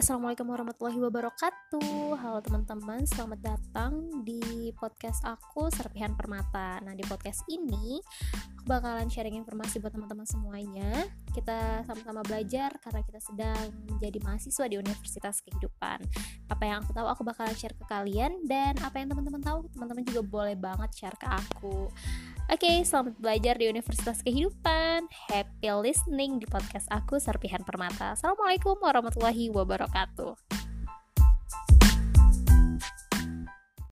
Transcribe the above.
Assalamualaikum warahmatullahi wabarakatuh. Halo teman-teman, selamat datang di podcast aku Serpihan Permata. Nah di podcast ini aku bakalan sharing informasi buat teman-teman semuanya Kita sama-sama belajar karena kita sedang menjadi mahasiswa di Universitas Kehidupan Apa yang aku tahu aku bakalan share ke kalian Dan apa yang teman-teman tahu, teman-teman juga boleh banget share ke aku Oke, okay, selamat belajar di Universitas Kehidupan. Happy listening di podcast aku Serpihan Permata. Assalamualaikum warahmatullahi wabarakatuh.